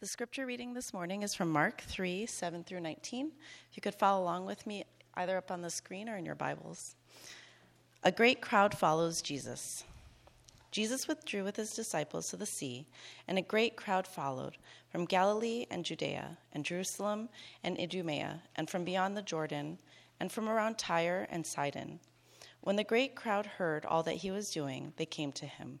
The scripture reading this morning is from Mark 3 7 through 19. If you could follow along with me either up on the screen or in your Bibles. A great crowd follows Jesus. Jesus withdrew with his disciples to the sea, and a great crowd followed from Galilee and Judea, and Jerusalem and Idumea, and from beyond the Jordan, and from around Tyre and Sidon. When the great crowd heard all that he was doing, they came to him.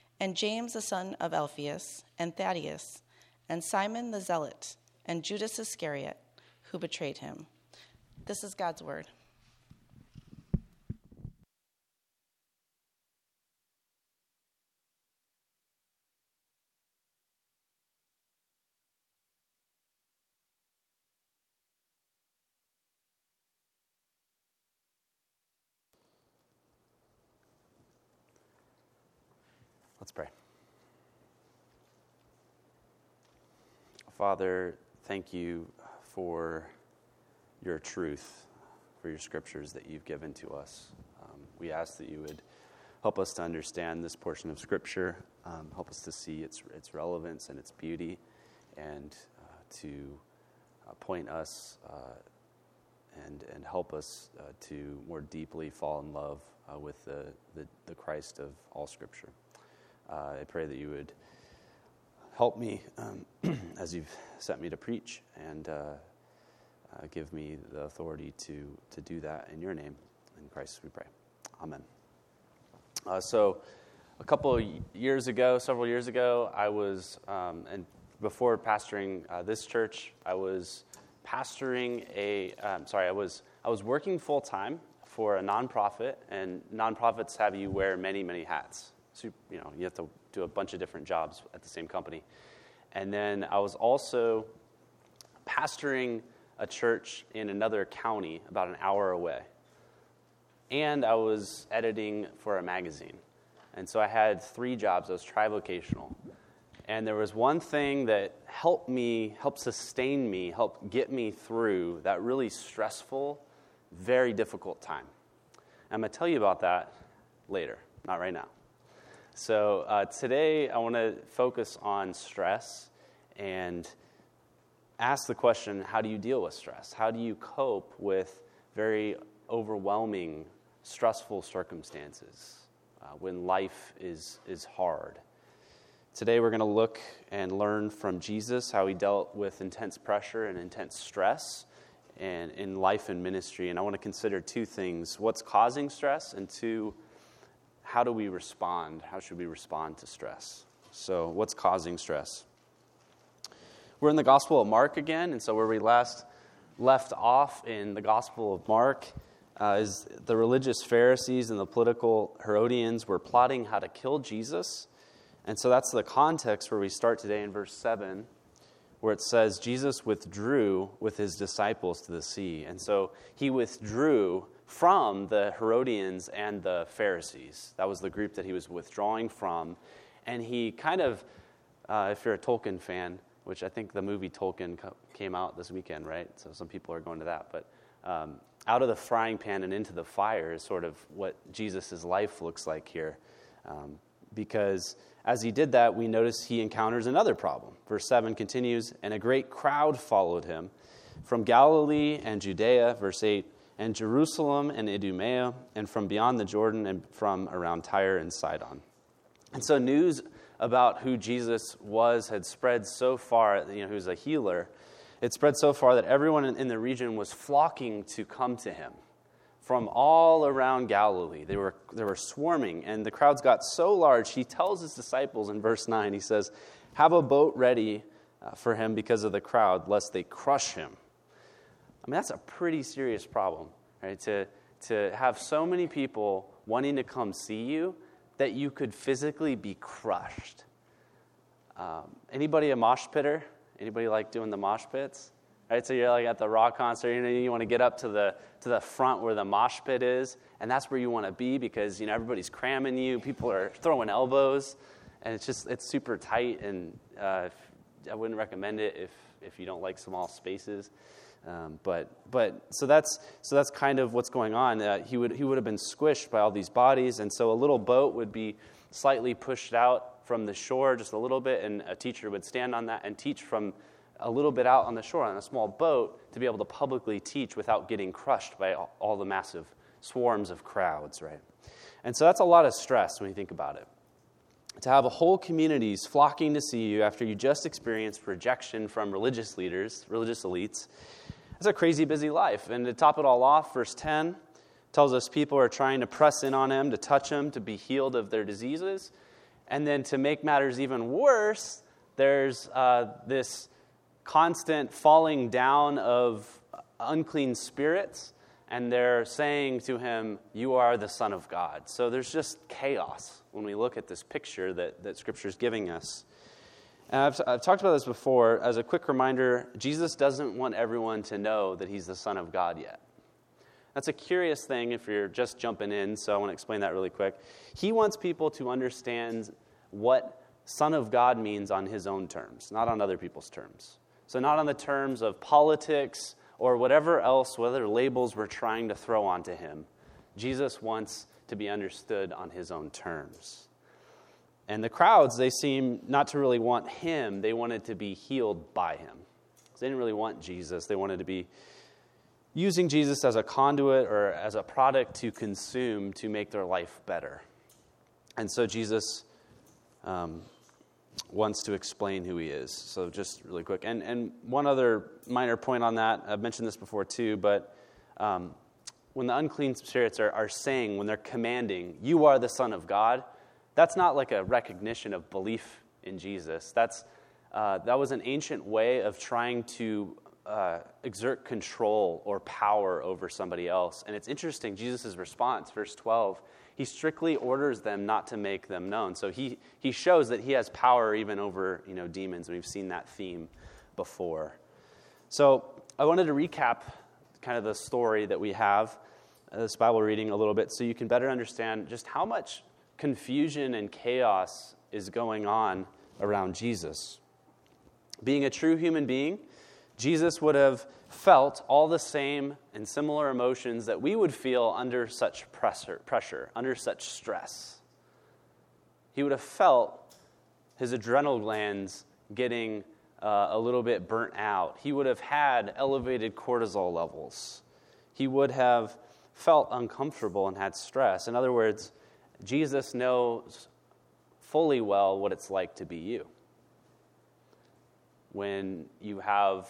and James the son of Alphaeus, and Thaddeus, and Simon the Zealot, and Judas Iscariot, who betrayed him. This is God's word. Let's pray. Father, thank you for your truth, for your scriptures that you've given to us. Um, we ask that you would help us to understand this portion of scripture, um, help us to see its, its relevance and its beauty, and uh, to point us uh, and, and help us uh, to more deeply fall in love uh, with the, the, the Christ of all scripture. Uh, I pray that you would help me um, as you've sent me to preach and uh, uh, give me the authority to, to do that in your name. In Christ we pray. Amen. Uh, so, a couple of years ago, several years ago, I was, um, and before pastoring uh, this church, I was pastoring a, um, sorry, I was, I was working full time for a nonprofit, and nonprofits have you wear many, many hats you know, you have to do a bunch of different jobs at the same company. And then I was also pastoring a church in another county about an hour away. And I was editing for a magazine. And so I had three jobs. I was trivocational. And there was one thing that helped me, helped sustain me, helped get me through that really stressful, very difficult time. I'm going to tell you about that later, not right now. So, uh, today I want to focus on stress and ask the question how do you deal with stress? How do you cope with very overwhelming, stressful circumstances uh, when life is, is hard? Today we're going to look and learn from Jesus how he dealt with intense pressure and intense stress and in life and ministry. And I want to consider two things what's causing stress, and two, how do we respond? How should we respond to stress? So, what's causing stress? We're in the Gospel of Mark again, and so where we last left off in the Gospel of Mark uh, is the religious Pharisees and the political Herodians were plotting how to kill Jesus. And so that's the context where we start today in verse 7, where it says, Jesus withdrew with his disciples to the sea. And so he withdrew from the Herodians and the Pharisees. That was the group that he was withdrawing from. And he kind of, uh, if you're a Tolkien fan, which I think the movie Tolkien co- came out this weekend, right? So some people are going to that. But um, out of the frying pan and into the fire is sort of what Jesus' life looks like here. Um, because as he did that, we notice he encounters another problem. Verse 7 continues, and a great crowd followed him from Galilee and Judea, verse 8 and Jerusalem and Idumea, and from beyond the Jordan and from around Tyre and Sidon. And so news about who Jesus was had spread so far, you know, was a healer, it spread so far that everyone in the region was flocking to come to him from all around Galilee. They were, they were swarming, and the crowds got so large. He tells his disciples in verse 9, he says, Have a boat ready uh, for him because of the crowd, lest they crush him. I mean, that's a pretty serious problem, right? To, to have so many people wanting to come see you that you could physically be crushed. Um, anybody a mosh pitter? Anybody like doing the mosh pits? Right, so you're like at the rock concert, you know, you want to get up to the to the front where the mosh pit is, and that's where you want to be because you know everybody's cramming you, people are throwing elbows, and it's just it's super tight, and uh, I wouldn't recommend it if if you don't like small spaces. Um, but but so that's so that's kind of what's going on. Uh, he would he would have been squished by all these bodies, and so a little boat would be slightly pushed out from the shore just a little bit, and a teacher would stand on that and teach from a little bit out on the shore on a small boat to be able to publicly teach without getting crushed by all, all the massive swarms of crowds, right? And so that's a lot of stress when you think about it. To have a whole communities flocking to see you after you just experienced rejection from religious leaders, religious elites, it's a crazy busy life. And to top it all off, verse 10 tells us people are trying to press in on him, to touch him, to be healed of their diseases. And then to make matters even worse, there's uh, this constant falling down of unclean spirits, and they're saying to him, You are the Son of God. So there's just chaos when we look at this picture that, that Scripture is giving us. And I've, I've talked about this before. As a quick reminder, Jesus doesn't want everyone to know that he's the Son of God yet. That's a curious thing if you're just jumping in, so I want to explain that really quick. He wants people to understand what Son of God means on his own terms, not on other people's terms. So, not on the terms of politics or whatever else, whatever labels we're trying to throw onto him. Jesus wants to be understood on his own terms. And the crowds, they seem not to really want him, they wanted to be healed by him. They didn't really want Jesus, they wanted to be using Jesus as a conduit or as a product to consume to make their life better. And so Jesus um, wants to explain who he is. So, just really quick. And, and one other minor point on that, I've mentioned this before too, but um, when the unclean spirits are, are saying, when they're commanding, you are the Son of God, that's not like a recognition of belief in Jesus. That's, uh, that was an ancient way of trying to uh, exert control or power over somebody else. And it's interesting, Jesus' response, verse 12 he strictly orders them not to make them known. So he, he shows that he has power even over you know, demons. We've seen that theme before. So I wanted to recap kind of the story that we have, uh, this Bible reading a little bit, so you can better understand just how much confusion and chaos is going on around Jesus. Being a true human being, Jesus would have felt all the same and similar emotions that we would feel under such pressure, pressure under such stress. He would have felt his adrenal glands getting uh, a little bit burnt out. He would have had elevated cortisol levels. He would have felt uncomfortable and had stress. In other words, Jesus knows fully well what it's like to be you. When you have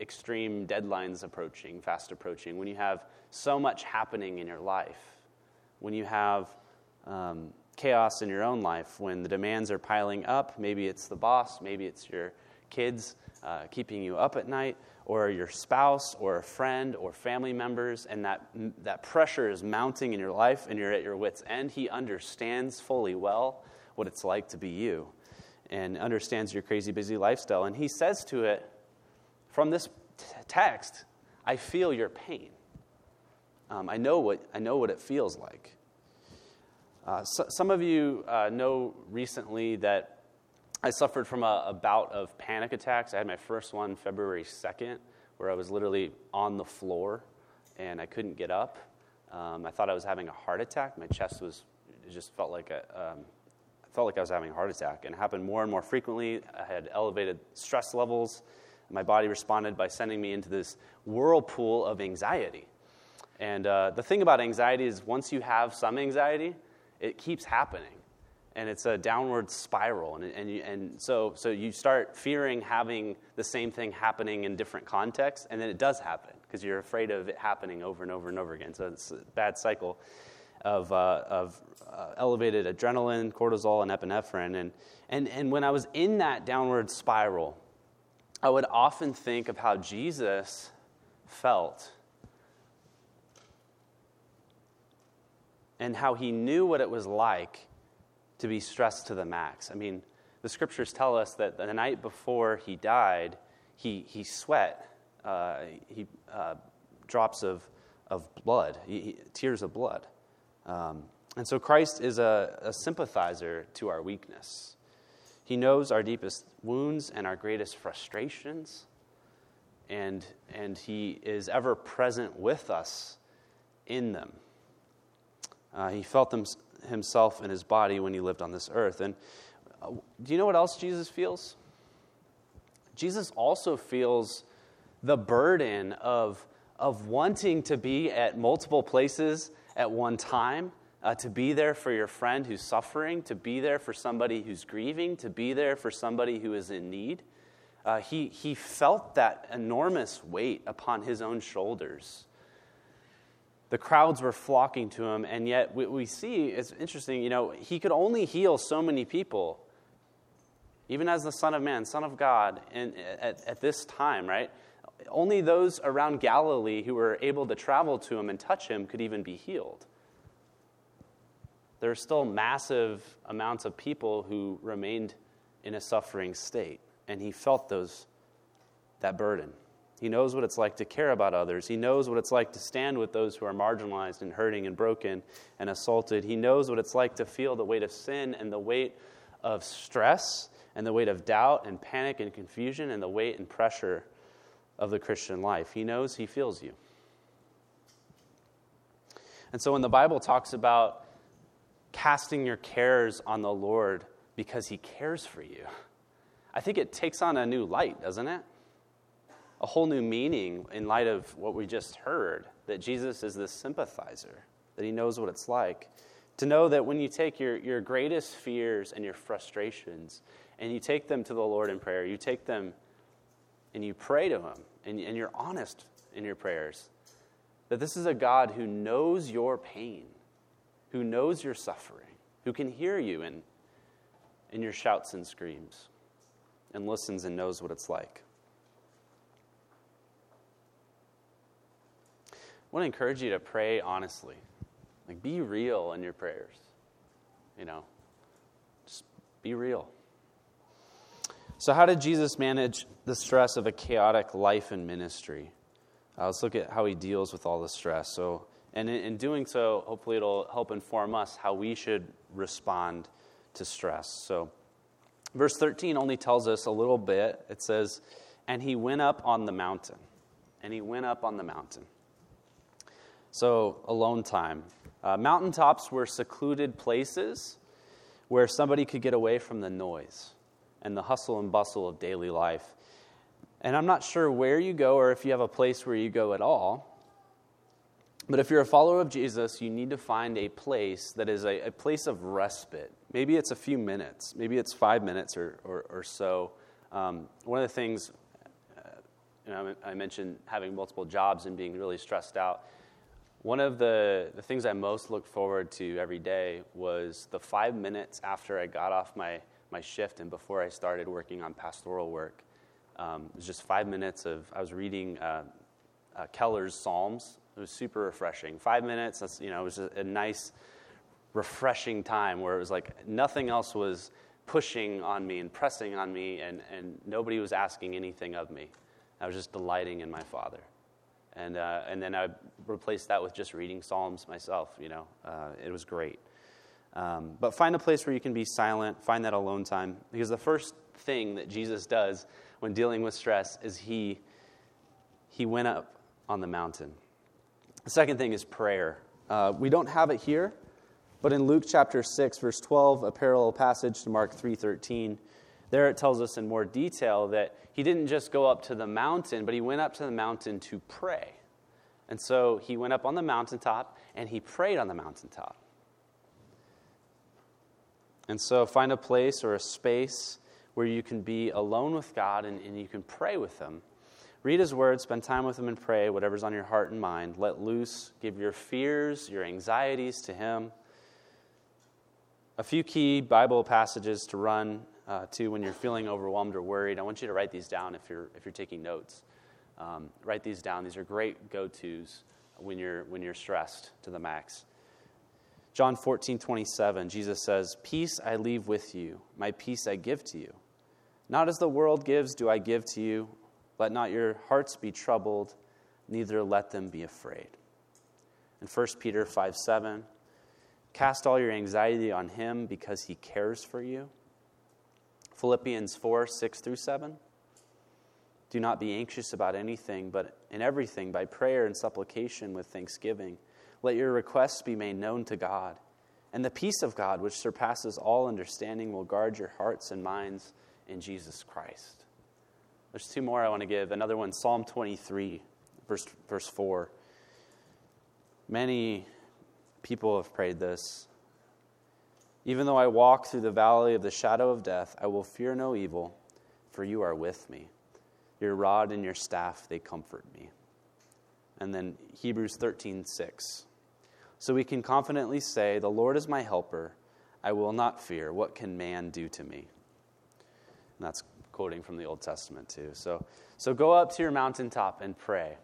extreme deadlines approaching, fast approaching, when you have so much happening in your life, when you have um, chaos in your own life, when the demands are piling up, maybe it's the boss, maybe it's your kids uh, keeping you up at night, or your spouse, or a friend, or family members, and that, that pressure is mounting in your life and you're at your wits' end, he understands fully well what it's like to be you and understands your crazy busy lifestyle. And he says to it, from this t- text, I feel your pain. Um, I, know what, I know what it feels like. Uh, so, some of you uh, know recently that I suffered from a, a, bout of panic attacks. I had my first one February 2nd, where I was literally on the floor and I couldn't get up. Um, I thought I was having a heart attack. My chest was, it just felt like a, um, felt like I was having a heart attack. And it happened more and more frequently. I had elevated stress levels my body responded by sending me into this whirlpool of anxiety. And uh, the thing about anxiety is, once you have some anxiety, it keeps happening. And it's a downward spiral. And, and, you, and so, so you start fearing having the same thing happening in different contexts, and then it does happen because you're afraid of it happening over and over and over again. So it's a bad cycle of, uh, of uh, elevated adrenaline, cortisol, and epinephrine. And, and, and when I was in that downward spiral, I would often think of how Jesus felt and how he knew what it was like to be stressed to the max. I mean, the scriptures tell us that the night before he died, he, he sweat, uh, he, uh, drops of, of blood, he, he, tears of blood. Um, and so Christ is a, a sympathizer to our weakness. He knows our deepest wounds and our greatest frustrations, and, and He is ever present with us in them. Uh, he felt them himself and his body when he lived on this earth. And uh, do you know what else Jesus feels? Jesus also feels the burden of, of wanting to be at multiple places at one time, uh, to be there for your friend who's suffering, to be there for somebody who's grieving, to be there for somebody who is in need. Uh, he, he felt that enormous weight upon his own shoulders the crowds were flocking to him, and yet what we see is interesting. You know, he could only heal so many people, even as the Son of Man, Son of God, and at, at this time, right? Only those around Galilee who were able to travel to him and touch him could even be healed. There are still massive amounts of people who remained in a suffering state, and he felt those, that burden. He knows what it's like to care about others. He knows what it's like to stand with those who are marginalized and hurting and broken and assaulted. He knows what it's like to feel the weight of sin and the weight of stress and the weight of doubt and panic and confusion and the weight and pressure of the Christian life. He knows, he feels you. And so when the Bible talks about casting your cares on the Lord because he cares for you, I think it takes on a new light, doesn't it? A whole new meaning in light of what we just heard that Jesus is this sympathizer, that he knows what it's like. To know that when you take your, your greatest fears and your frustrations and you take them to the Lord in prayer, you take them and you pray to him and, and you're honest in your prayers, that this is a God who knows your pain, who knows your suffering, who can hear you in, in your shouts and screams, and listens and knows what it's like. Want to encourage you to pray honestly. Like, be real in your prayers. You know, just be real. So, how did Jesus manage the stress of a chaotic life and ministry? Uh, let's look at how he deals with all the stress. So, and in, in doing so, hopefully, it'll help inform us how we should respond to stress. So, verse 13 only tells us a little bit. It says, And he went up on the mountain. And he went up on the mountain. So, alone time. Uh, mountaintops were secluded places where somebody could get away from the noise and the hustle and bustle of daily life. And I'm not sure where you go or if you have a place where you go at all. But if you're a follower of Jesus, you need to find a place that is a, a place of respite. Maybe it's a few minutes, maybe it's five minutes or, or, or so. Um, one of the things, uh, you know, I mentioned having multiple jobs and being really stressed out. One of the, the things I most looked forward to every day was the five minutes after I got off my, my shift and before I started working on pastoral work. Um, it was just five minutes of, I was reading uh, uh, Keller's Psalms. It was super refreshing. Five minutes, that's, you know, it was a, a nice, refreshing time where it was like nothing else was pushing on me and pressing on me, and, and nobody was asking anything of me. I was just delighting in my Father. And, uh, and then I replaced that with just reading Psalms myself, you know. Uh, it was great. Um, but find a place where you can be silent, find that alone time. Because the first thing that Jesus does when dealing with stress is he, he went up on the mountain. The second thing is prayer. Uh, we don't have it here, but in Luke chapter 6, verse 12, a parallel passage to Mark 3.13, there it tells us in more detail that he didn't just go up to the mountain, but he went up to the mountain to pray. And so he went up on the mountaintop and he prayed on the mountaintop. And so find a place or a space where you can be alone with God and, and you can pray with Him. Read His Word, spend time with Him, and pray whatever's on your heart and mind. Let loose, give your fears, your anxieties to Him. A few key Bible passages to run uh, to when you're feeling overwhelmed or worried. I want you to write these down if you're, if you're taking notes. Um, write these down. These are great go tos when you're, when you're stressed to the max. John 14, 27, Jesus says, Peace I leave with you, my peace I give to you. Not as the world gives, do I give to you. Let not your hearts be troubled, neither let them be afraid. And 1 Peter 5, 7, Cast all your anxiety on him because he cares for you. Philippians 4, 6 through 7. Do not be anxious about anything, but in everything, by prayer and supplication with thanksgiving, let your requests be made known to God. And the peace of God, which surpasses all understanding, will guard your hearts and minds in Jesus Christ. There's two more I want to give. Another one, Psalm 23, verse, verse 4. Many people have prayed this. Even though I walk through the valley of the shadow of death, I will fear no evil, for you are with me. Your rod and your staff, they comfort me. And then Hebrews 13, 6. So we can confidently say, The Lord is my helper. I will not fear. What can man do to me? And that's quoting from the Old Testament, too. So, so go up to your mountaintop and pray.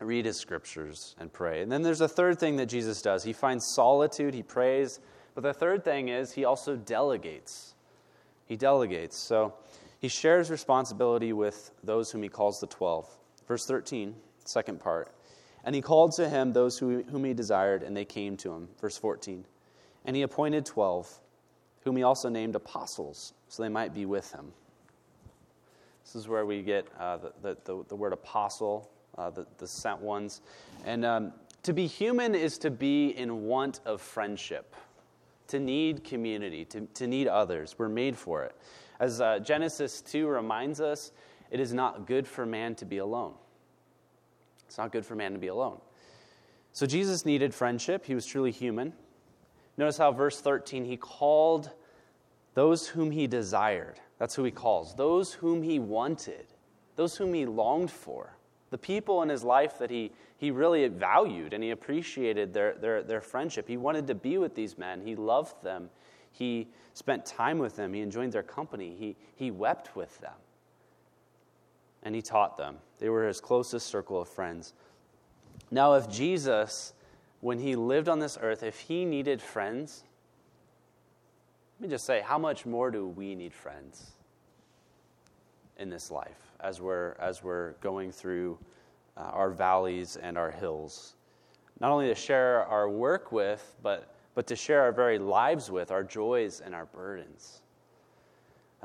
Read his scriptures and pray. And then there's a third thing that Jesus does. He finds solitude, he prays. But the third thing is he also delegates. He delegates. So he shares responsibility with those whom he calls the 12. Verse 13, second part. And he called to him those who, whom he desired, and they came to him. Verse 14. And he appointed 12, whom he also named apostles, so they might be with him. This is where we get uh, the, the, the, word apostle, uh, the, the sent ones. And um, to be human is to be in want of friendship, to need community, to, to need others. We're made for it. As uh, Genesis 2 reminds us, it is not good for man to be alone. It's not good for man to be alone. So Jesus needed friendship. He was truly human. Notice how verse 13, he called those whom he desired. That's who he calls. Those whom he wanted, those whom he longed for, the people in his life that he, he really valued and he appreciated their, their, their friendship. He wanted to be with these men, he loved them. He spent time with them. He enjoyed their company. He, he wept with them. And he taught them. They were his closest circle of friends. Now, if Jesus, when he lived on this earth, if he needed friends, let me just say, how much more do we need friends in this life as we're, as we're going through uh, our valleys and our hills? Not only to share our work with, but but to share our very lives with, our joys and our burdens.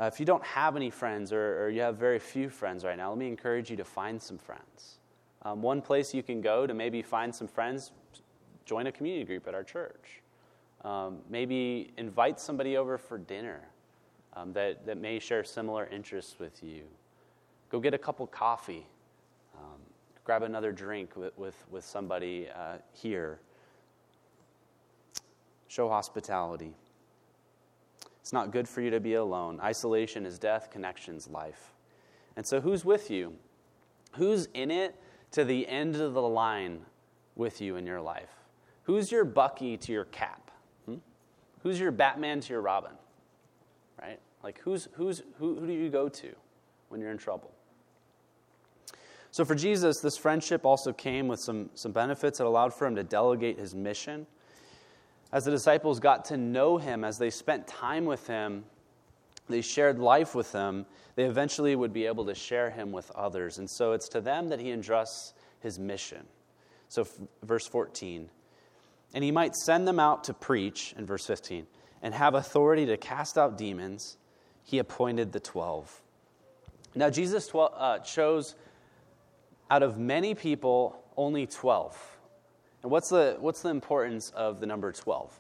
Uh, if you don't have any friends or, or, you have very few friends right now, let me encourage you to find some friends. Um, one place you can go to maybe find some friends, join a community group at our church. Um, maybe invite somebody over for dinner um, that, that may share similar interests with you. Go get a cup of coffee. Um, grab another drink with, with, with somebody uh, here. Show hospitality. It's not good for you to be alone. Isolation is death, connection's life. And so, who's with you? Who's in it to the end of the line with you in your life? Who's your Bucky to your Cap? Hmm? Who's your Batman to your Robin? Right? Like, who's, who's, who, who do you go to when you're in trouble? So, for Jesus, this friendship also came with some, some benefits. It allowed for him to delegate his mission. As the disciples got to know him, as they spent time with him, they shared life with him, they eventually would be able to share him with others. And so it's to them that he entrusts his mission. So, f- verse 14. And he might send them out to preach, in verse 15, and have authority to cast out demons. He appointed the 12. Now, Jesus uh, chose out of many people only 12. And what's the, what's the importance of the number 12?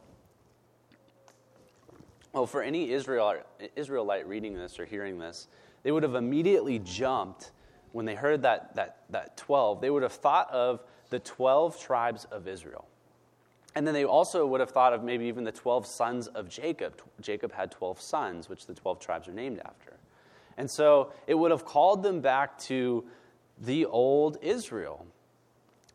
Well, for any Israelite, Israelite reading this or hearing this, they would have immediately jumped when they heard that, that, that 12. They would have thought of the 12 tribes of Israel. And then they also would have thought of maybe even the 12 sons of Jacob. Jacob had 12 sons, which the 12 tribes are named after. And so it would have called them back to the old Israel.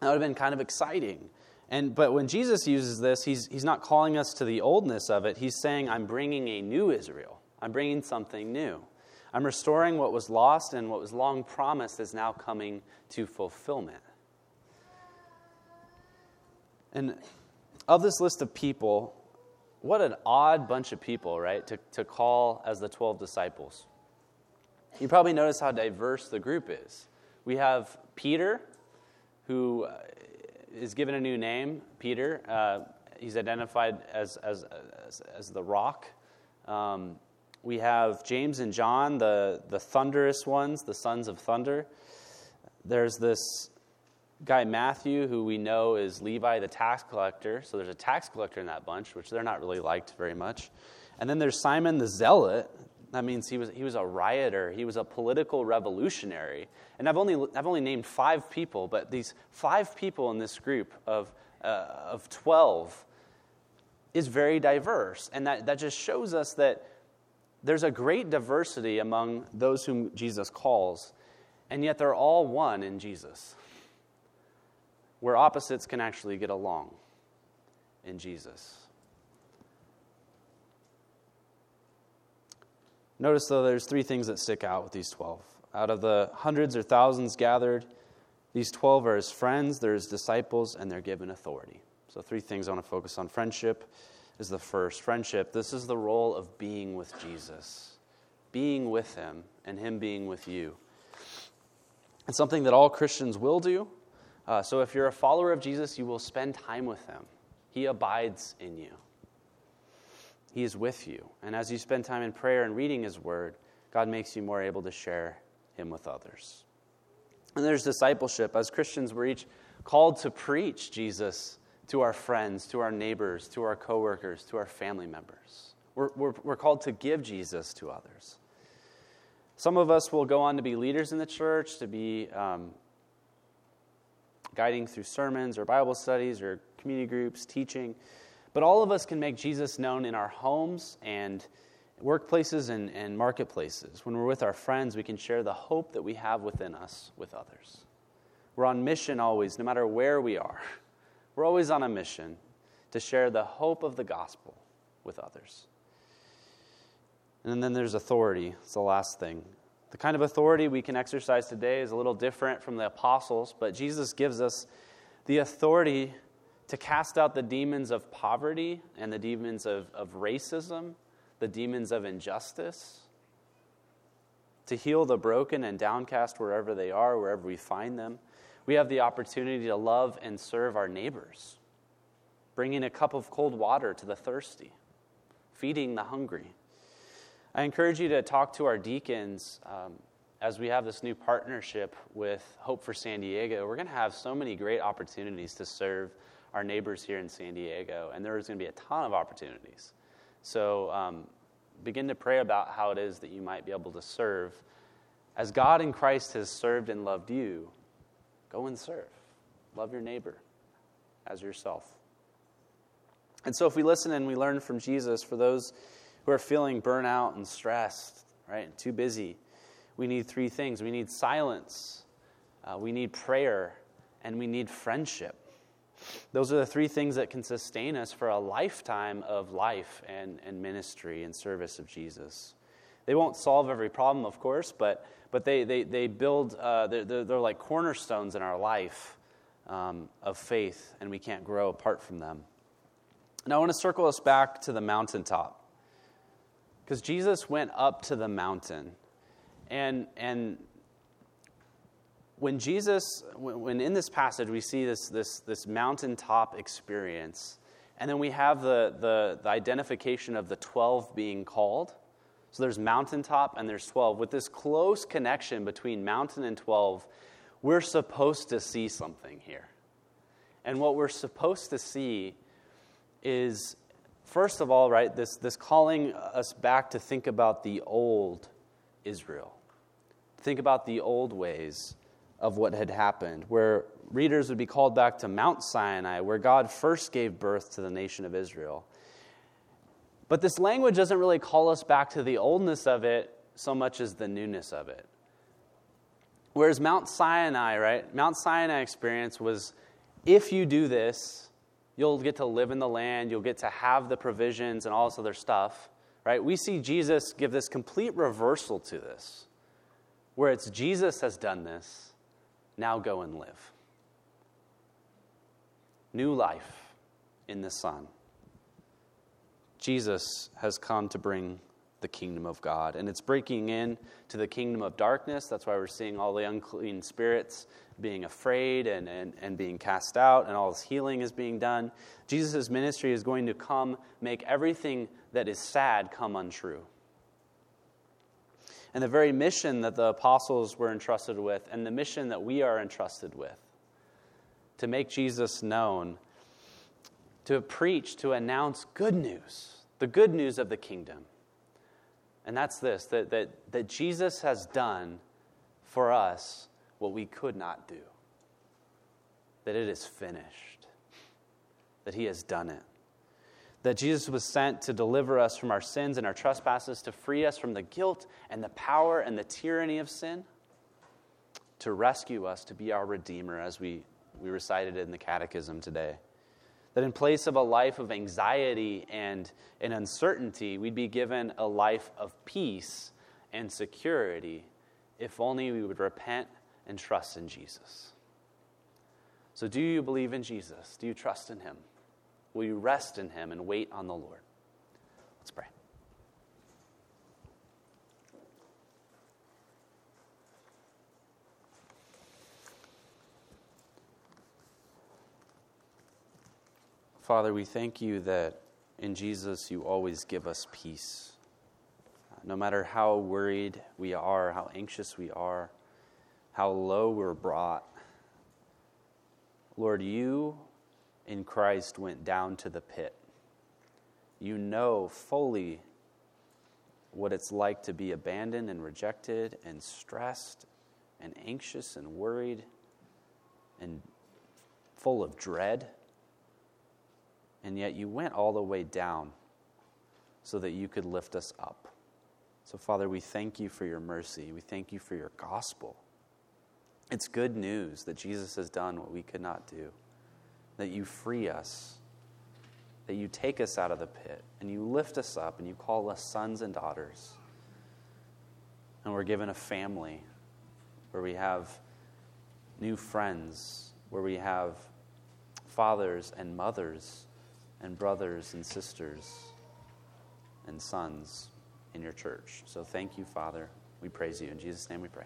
That would have been kind of exciting. And, but when Jesus uses this, he's, he's not calling us to the oldness of it. He's saying, I'm bringing a new Israel. I'm bringing something new. I'm restoring what was lost and what was long promised is now coming to fulfillment. And of this list of people, what an odd bunch of people, right, to, to call as the 12 disciples. You probably notice how diverse the group is. We have Peter, who uh, given a new name, Peter. Uh, he's identified as, as, as, as the rock. Um, we have James and John, the, the thunderous ones, the sons of thunder. There's this guy Matthew, who we know is Levi the tax collector. So there's a tax collector in that bunch, which they're not really liked very much. And then there's Simon the zealot. That means he was, he was a rioter, he was a political revolutionary. And I've only, I've only named five people, but these five people in this group of, uh, of 12 is very diverse. And that, that just shows us that there's a great diversity among those whom Jesus calls, and yet they're all one in Jesus where opposites can actually get along in Jesus. Notice, though, there's three things that stick out with these 12. Out of the hundreds or thousands gathered, these 12 are his friends, they're his disciples, and they're given authority. So, three things I want to focus on. Friendship is the first. Friendship, this is the role of being with Jesus, being with him, and him being with you. It's something that all Christians will do, uh, so if you're a follower of Jesus, you will spend time with him. He abides in you, He is with you. And as you spend time in prayer and reading His word, God makes you more able to share Him with others. And there's discipleship. As Christians, we're each called to preach Jesus to our friends, to our neighbors, to our coworkers, to our family members. We're, we're, we're called to give Jesus to others. Some of us will go on to be leaders in the church, to be um, guiding through sermons or Bible studies or community groups, teaching. But all of us can make Jesus known in our homes and workplaces and, and marketplaces. When we're with our friends, we can share the hope that we have within us with others. We're on mission always, no matter where we are. We're always on a mission to share the hope of the gospel with others. And then there's authority. It's the last thing. The kind of authority we can exercise today is a little different from the apostles, but Jesus gives us the authority to cast out the demons of poverty and the demons of, of racism, the demons of injustice, to heal the broken and downcast wherever they are, wherever we find them. We have the opportunity to love and serve our neighbors, bringing a cup of cold water to the thirsty, feeding the hungry. I encourage you to talk to our deacons um, as we have this new partnership with Hope for San Diego. We're going to have so many great opportunities to serve our neighbors here in San Diego, and there's going to be a ton of opportunities. So um, begin to pray about how it is that you might be able to serve. As God in Christ has served and loved you, go and serve. Love your neighbor as yourself. And so, if we listen and we learn from Jesus, for those who are feeling burnout and stressed, right? and Too busy. We need three things we need silence, uh, we need prayer, and we need friendship. Those are the three things that can sustain us for a lifetime of life and, and ministry and service of Jesus. They won't solve every problem, of course, but, but they, they, they build, uh, they're, they're, like cornerstones in our life um, of faith, and we can't grow apart from them. Now, I want to circle us back to the mountaintop. Because Jesus went up to the mountain. And, and when Jesus, when in this passage we see this, this, this mountaintop experience, and then we have the, the, the identification of the 12 being called. So there's mountaintop and there's 12. With this close connection between mountain and 12, we're supposed to see something here. And what we're supposed to see is First of all, right, this, this calling us back to think about the old Israel. Think about the old ways of what had happened, where readers would be called back to Mount Sinai, where God first gave birth to the nation of Israel. But this language doesn't really call us back to the oldness of it so much as the newness of it. Whereas Mount Sinai, right? Mount Sinai experience was if you do this, you'll get to live in the land, you'll get to have the provisions and all this other stuff, right? We see Jesus give this complete reversal to this, where it's Jesus has done this, now go and live. New life in the Son. Jesus has come to bring the kingdom of God. And it's breaking in to the kingdom of darkness. That's why we're seeing all the unclean spirits being afraid and, and, and being cast out, and all this healing is being done. Jesus' ministry is going to come make everything that is sad come untrue. And the very mission that the apostles were entrusted with, and the mission that we are entrusted with, to make Jesus known, to preach, to announce good news, the good news of the kingdom and that's this that, that, that Jesus has done for us what we could not do. That it is finished. That he has done it. That Jesus was sent to deliver us from our sins and our trespasses, to free us from the guilt and the power and the tyranny of sin, to rescue us, to be our Redeemer, as we, we recited in the Catechism today. That in place of a life of anxiety and, and uncertainty, we'd be given a life of peace and security if only we would repent and trust in Jesus. So, do you believe in Jesus? Do you trust in Him? Will you rest in Him and wait on the Lord? Let's pray. Father, we thank you that in Jesus you always give us peace. No matter how worried we are, how anxious we are, how low we're brought, Lord, you in Christ went down to the pit. You know fully what it's like to be abandoned and rejected and stressed and anxious and worried and full of dread and yet you went all the way down so that you could lift us up. So, Father, we thank you for your mercy. We thank you for your gospel. It's good news that Jesus has done what we could not do, that you free us, that you take us out of the pit, and you lift us up, and you call us sons and daughters. And we're given a family where we have new friends, where we have fathers and mothers and brothers and sisters and sons in your church. So thank you, Father. We praise you. In Jesus' name we pray.